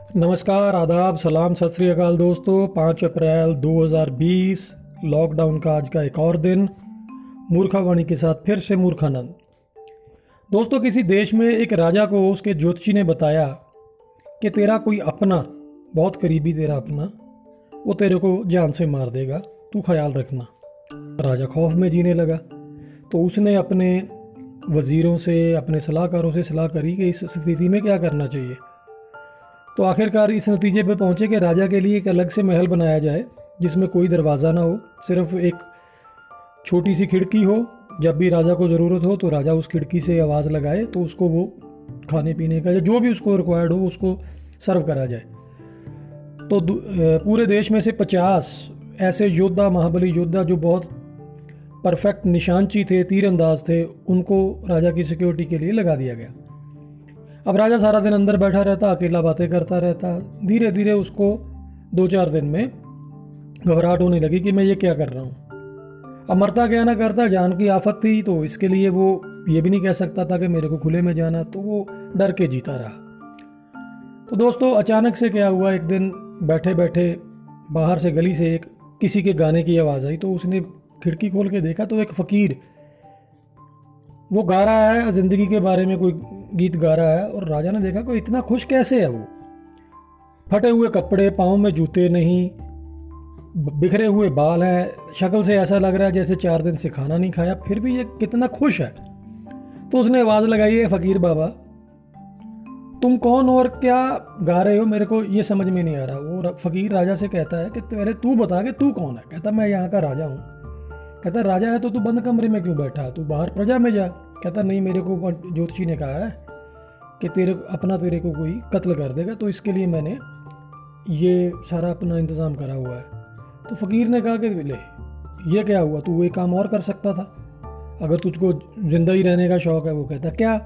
नमस्कार, आदाब, सलाम, सत श्री अकाल दोस्तों। पाँच अप्रैल 2020 लॉकडाउन का आज का एक और दिन, मूर्खावाणी के साथ फिर से मूर्खानंद। दोस्तों, किसी देश में एक राजा को उसके ज्योतिषी ने बताया कि तेरा कोई अपना, बहुत करीबी तेरा अपना, वो तेरे को जान से मार देगा, तू ख्याल रखना। राजा खौफ में जीने लगा तो उसने अपने वज़ीरों से, अपने सलाहकारों से सलाह करी कि इस स्थिति में क्या करना चाहिए। तो आखिरकार इस नतीजे पर पहुँचे कि राजा के लिए एक अलग से महल बनाया जाए, जिसमें कोई दरवाज़ा ना हो, सिर्फ़ एक छोटी सी खिड़की हो। जब भी राजा को ज़रूरत हो तो राजा उस खिड़की से आवाज़ लगाए तो उसको वो खाने पीने का या जो भी उसको रिक्वायर्ड हो, उसको सर्व करा जाए। तो पूरे देश में से पचास ऐसे योद्धा, महाबली योद्धा जो बहुत परफेक्ट निशानची थे, तीरंदाज थे, उनको राजा की सिक्योरिटी के लिए लगा दिया गया। अब राजा सारा दिन अंदर बैठा रहता, अकेला बातें करता रहता। धीरे धीरे उसको दो चार दिन में घबराहट होने लगी कि मैं ये क्या कर रहा हूँ। अब मरता क्या ना करता, जान की आफत थी तो इसके लिए वो ये भी नहीं कह सकता था कि मेरे को खुले में जाना तो वो डर के जीता रहा। तो दोस्तों, अचानक से क्या हुआ, एक दिन बैठे बैठे बाहर से गली से एक किसी के गाने की आवाज़ आई तो उसने खिड़की खोल के देखा तो एक फ़कीर, वो गा रहा है ज़िंदगी के बारे में कोई गीत गा रहा है और राजा ने देखा कि इतना खुश कैसे है वो? फटे हुए कपड़े, पाँव में जूते नहीं, बिखरे हुए बाल हैं, शक्ल से ऐसा लग रहा है जैसे चार दिन से खाना नहीं खाया, फिर भी ये कितना खुश है। तो उसने आवाज़ लगाई है फ़कीर बाबा, तुम कौन और क्या गा रहे हो? मेरे को ये समझ में नहीं आ रहा। वो फ़कीर राजा से कहता है कि, पहले तू बता के तू कौन है? कहता, मैं यहाँ का राजा हूँ। कहता, राजा है तो तू बंद कमरे में क्यों बैठा तू बाहर प्रजा में जा। कहता, नहीं, मेरे को ज्योतिषी ने कहा है कि तेरे अपना तेरे को कोई कत्ल कर देगा तो इसके लिए मैंने ये सारा अपना इंतज़ाम करा हुआ है। तो फ़कीर ने कहा कि, ले, ये क्या हुआ? तू एक काम और कर सकता था। अगर तुझको ज़िंदा ही रहने का शौक़ है, वो कहता, क्या?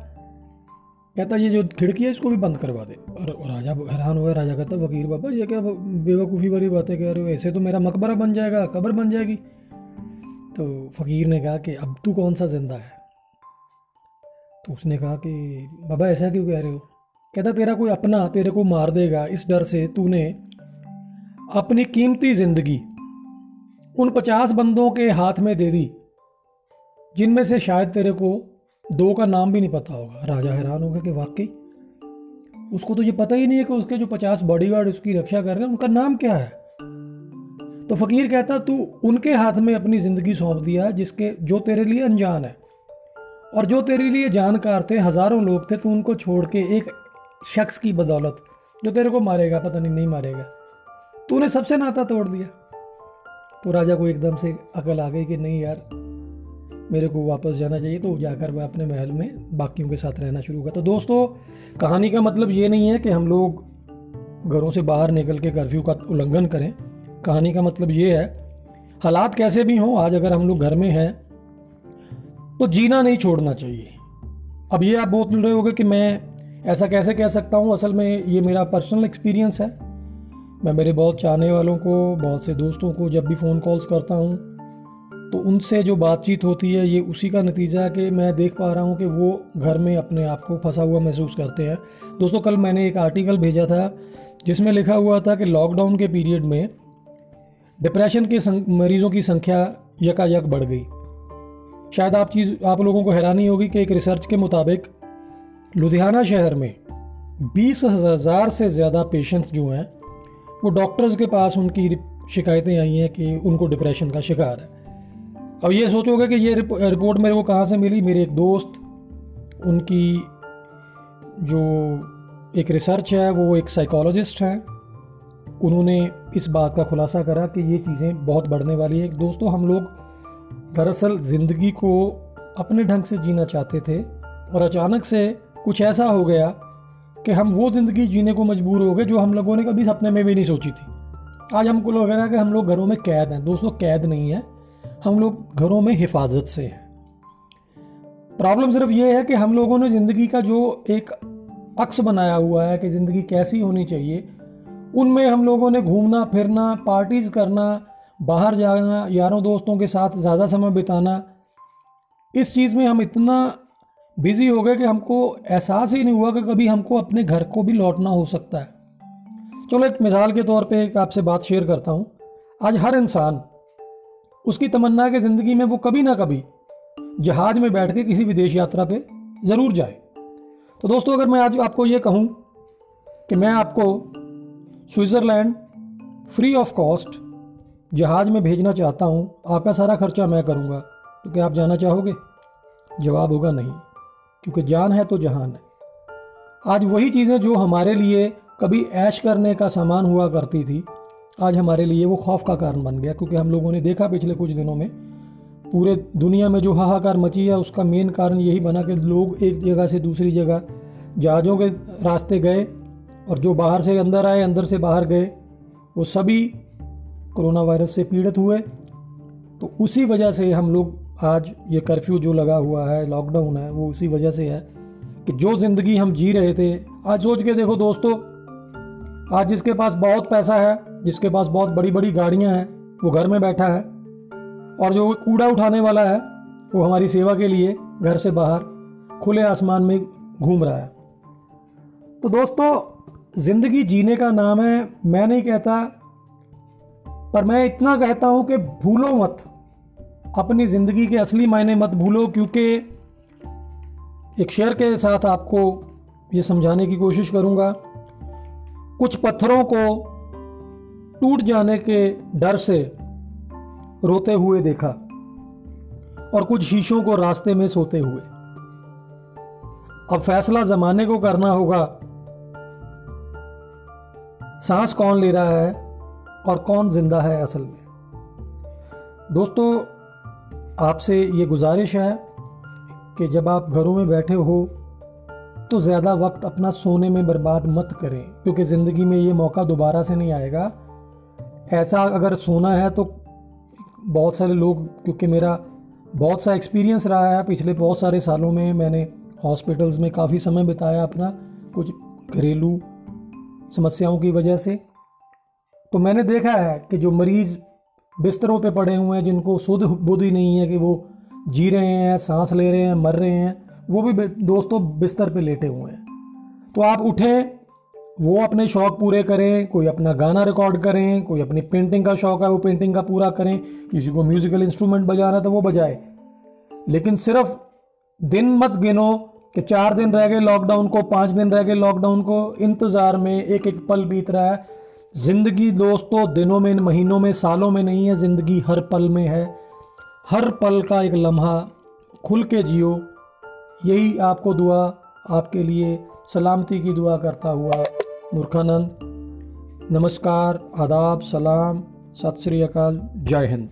कहता, ये जो खिड़की है, इसको भी बंद करवा दे। और राजा हैरान हुआ राजा कहता वकील बाबा, ये क्या बेवकूफ़ी वाली बातें कह रहे हो ऐसे तो मेरा मकबरा बन जाएगा, कब्र बन जाएगी। तो फ़कीर ने कहा कि, अब तू कौन सा ज़िंदा है? तो उसने कहा कि, बाबा, ऐसा क्यों कह रहे हो? कहता, तेरा कोई अपना तेरे को मार देगा, इस डर से तूने अपनी कीमती ज़िंदगी उन पचास बंदों के हाथ में दे दी, जिनमें से शायद तेरे को दो का नाम भी नहीं पता होगा। राजा हैरान हो गया कि वाकई? उसको तो ये पता ही नहीं है कि उसके जो पचास बॉडीगार्ड उसकी रक्षा कर रहे हैं, उनका नाम क्या है? तो फकीर कहता, तू उनके हाथ में अपनी ज़िंदगी सौंप दिया, जिसके, जो तेरे लिए अनजान है। और जो तेरे लिए जानकार थे, हज़ारों लोग थे, तू उनको छोड़ के एक शख्स की बदौलत, जो तेरे को मारेगा, पता नहीं नहीं मारेगा। तूने सबसे नाता तोड़ दिया। तो राजा को एकदम से अकल आ गई कि नहीं यार, मेरे को वापस जाना चाहिए तो जाकर वह अपने महल में बाकियों के साथ रहना शुरू हुआ। तो दोस्तों, कहानी का मतलब ये नहीं है कि हम लोग घरों से बाहर निकल के कर्फ्यू का उल्लंघन करें। कहानी का मतलब ये है, हालात कैसे भी हों, आज अगर हम लोग घर में हैं तो जीना नहीं छोड़ना चाहिए। अब ये आप बोल रहे होगे कि मैं ऐसा कैसे कह सकता हूँ? असल में ये मेरा पर्सनल एक्सपीरियंस है। मैं मेरे बहुत चाहने वालों को, बहुत से दोस्तों को जब भी फ़ोन कॉल्स करता हूँ तो उनसे जो बातचीत होती है, ये उसी का नतीजा है कि मैं देख पा रहा हूँ कि वो घर में अपने आप को फंसा हुआ महसूस करते हैं। दोस्तों, कल मैंने एक आर्टिकल भेजा था, जिसमें लिखा हुआ था कि लॉकडाउन के पीरियड में डिप्रेशन के मरीजों की संख्या यकायक बढ़ गई। शायद आप चीज़ आप लोगों को हैरानी होगी कि एक रिसर्च के मुताबिक लुधियाना शहर में बीस हज़ार से ज़्यादा पेशेंट्स जो हैं, वो डॉक्टर्स के पास उनकी शिकायतें आई हैं कि उनको डिप्रेशन का शिकार है। अब ये सोचोगे कि ये रिपोर्ट मेरे को कहाँ से मिली? मेरे एक दोस्त, उनकी जो एक रिसर्च है, वो एक साइकोलॉजिस्ट हैं। उन्होंने इस बात का खुलासा करा कि ये चीज़ें बहुत बढ़ने वाली है। दोस्तों, हम लोग दरअसल ज़िंदगी को अपने ढंग से जीना चाहते थे और अचानक से कुछ ऐसा हो गया कि हम वो ज़िंदगी जीने को मजबूर हो गए जो हम लोगों ने कभी सपने में भी नहीं सोची थी। आज हमको लग रहा है कि हम लोग घरों में कैद हैं। दोस्तों, कैद नहीं है। हम लोग घरों में हिफाजत से हैं। प्रॉब्लम सिर्फ़ ये है कि हम लोगों ने ज़िंदगी का जो एक अक्स बनाया हुआ है कि ज़िंदगी कैसी होनी चाहिए, उनमें हम लोगों ने घूमना, फिरना, पार्टीज़ करना बाहर जाना, यारों दोस्तों के साथ ज़्यादा समय बिताना, इस चीज़ में हम इतना बिज़ी हो गए कि हमको एहसास ही नहीं हुआ कि कभी हमको अपने घर को भी लौटना हो सकता है। चलो एक मिसाल के तौर पे एक आपसे बात शेयर करता हूँ। आज हर इंसान उसकी तमन्ना के ज़िंदगी में वो कभी ना कभी जहाज़ में बैठ के किसी विदेश यात्रा पे ज़रूर जाए। तो दोस्तों, अगर मैं आज आपको ये कहूँ कि मैं आपको स्विट्ज़रलैंड फ्री ऑफ़ कॉस्ट जहाज़ में भेजना चाहता हूँ, आपका सारा खर्चा मैं करूँगा। तो क्या आप जाना चाहोगे? जवाब होगा नहीं, क्योंकि जान है तो जहान है। आज वही चीज़ें जो हमारे लिए कभी ऐश करने का सामान हुआ करती थी, आज हमारे लिए वो खौफ का कारण बन गया, क्योंकि हम लोगों ने देखा पिछले कुछ दिनों में, पूरे दुनिया में जो हाहाकार मची है, उसका मेन कारण यही बना कि लोग एक जगह से दूसरी जगह जहाज़ों के रास्ते गए और जो बाहर से अंदर आए, अंदर से बाहर गए, वो सभी कोरोना वायरस से पीड़ित हुए तो उसी वजह से हम लोग आज ये कर्फ्यू जो लगा हुआ है लॉकडाउन है, वो उसी वजह से है कि जो ज़िंदगी हम जी रहे थे, आज सोच के देखो दोस्तों, आज जिसके पास बहुत पैसा है, जिसके पास बहुत बड़ी बड़ी गाड़ियाँ हैं, वो घर में बैठा है और जो कूड़ा उठाने वाला है, वो हमारी सेवा के लिए घर से बाहर खुले आसमान में घूम रहा है। तो दोस्तों, ज़िंदगी जीने का नाम है, मैं नहीं कहता पर मैं इतना कहता हूँ कि भूलो मत। अपनी ज़िंदगी के असली मायने मत भूलो, क्योंकि एक शेर के साथ आपको ये समझाने की कोशिश करूँगा। कुछ पत्थरों को टूट जाने के डर से रोते हुए देखा और कुछ शीशों को रास्ते में सोते हुए। अब फैसला जमाने को करना होगा। सांस कौन ले रहा है? और कौन ज़िंदा है असल में? दोस्तों, आपसे ये गुजारिश है कि जब आप घरों में बैठे हो तो ज़्यादा वक्त अपना सोने में बर्बाद मत करें, क्योंकि ज़िंदगी में ये मौका दोबारा से नहीं आएगा। ऐसा अगर सोना है तो बहुत सारे लोग, क्योंकि मेरा बहुत सा एक्सपीरियंस रहा है, पिछले बहुत सारे सालों में मैंने हॉस्पिटल्स में काफ़ी समय बिताया अपना, कुछ घरेलू समस्याओं की वजह से। तो मैंने देखा है कि जो मरीज़ बिस्तरों पे पड़े हुए हैं, जिनको शुद्ध ही नहीं है कि वो जी रहे हैं, सांस ले रहे हैं, मर रहे हैं, वो भी दोस्तों बिस्तर पे लेटे हुए हैं। तो आप उठें, वो अपने शौक पूरे करें, कोई अपना गाना रिकॉर्ड करें, कोई अपनी पेंटिंग का शौक है, वो पेंटिंग का पूरा करें, किसी को म्यूजिकल इंस्ट्रूमेंट बजाना तो वो बजाए। लेकिन सिर्फ़ दिन मत गिनो कि चार दिन रह गए लॉकडाउन को, पाँच दिन रह गए लॉकडाउन को, इंतज़ार में एक एक पल बीत रहा है। ज़िंदगी दोस्तों दिनों में, महीनों में, सालों में नहीं है, ज़िंदगी हर पल में है। हर पल का एक लम्हा खुल के जियो। यही आपको दुआ, आपके लिए सलामती की दुआ करता हुआ मूर्खानंद। नमस्कार, आदाब, सलाम, सत श्री अकाल, जय हिंद।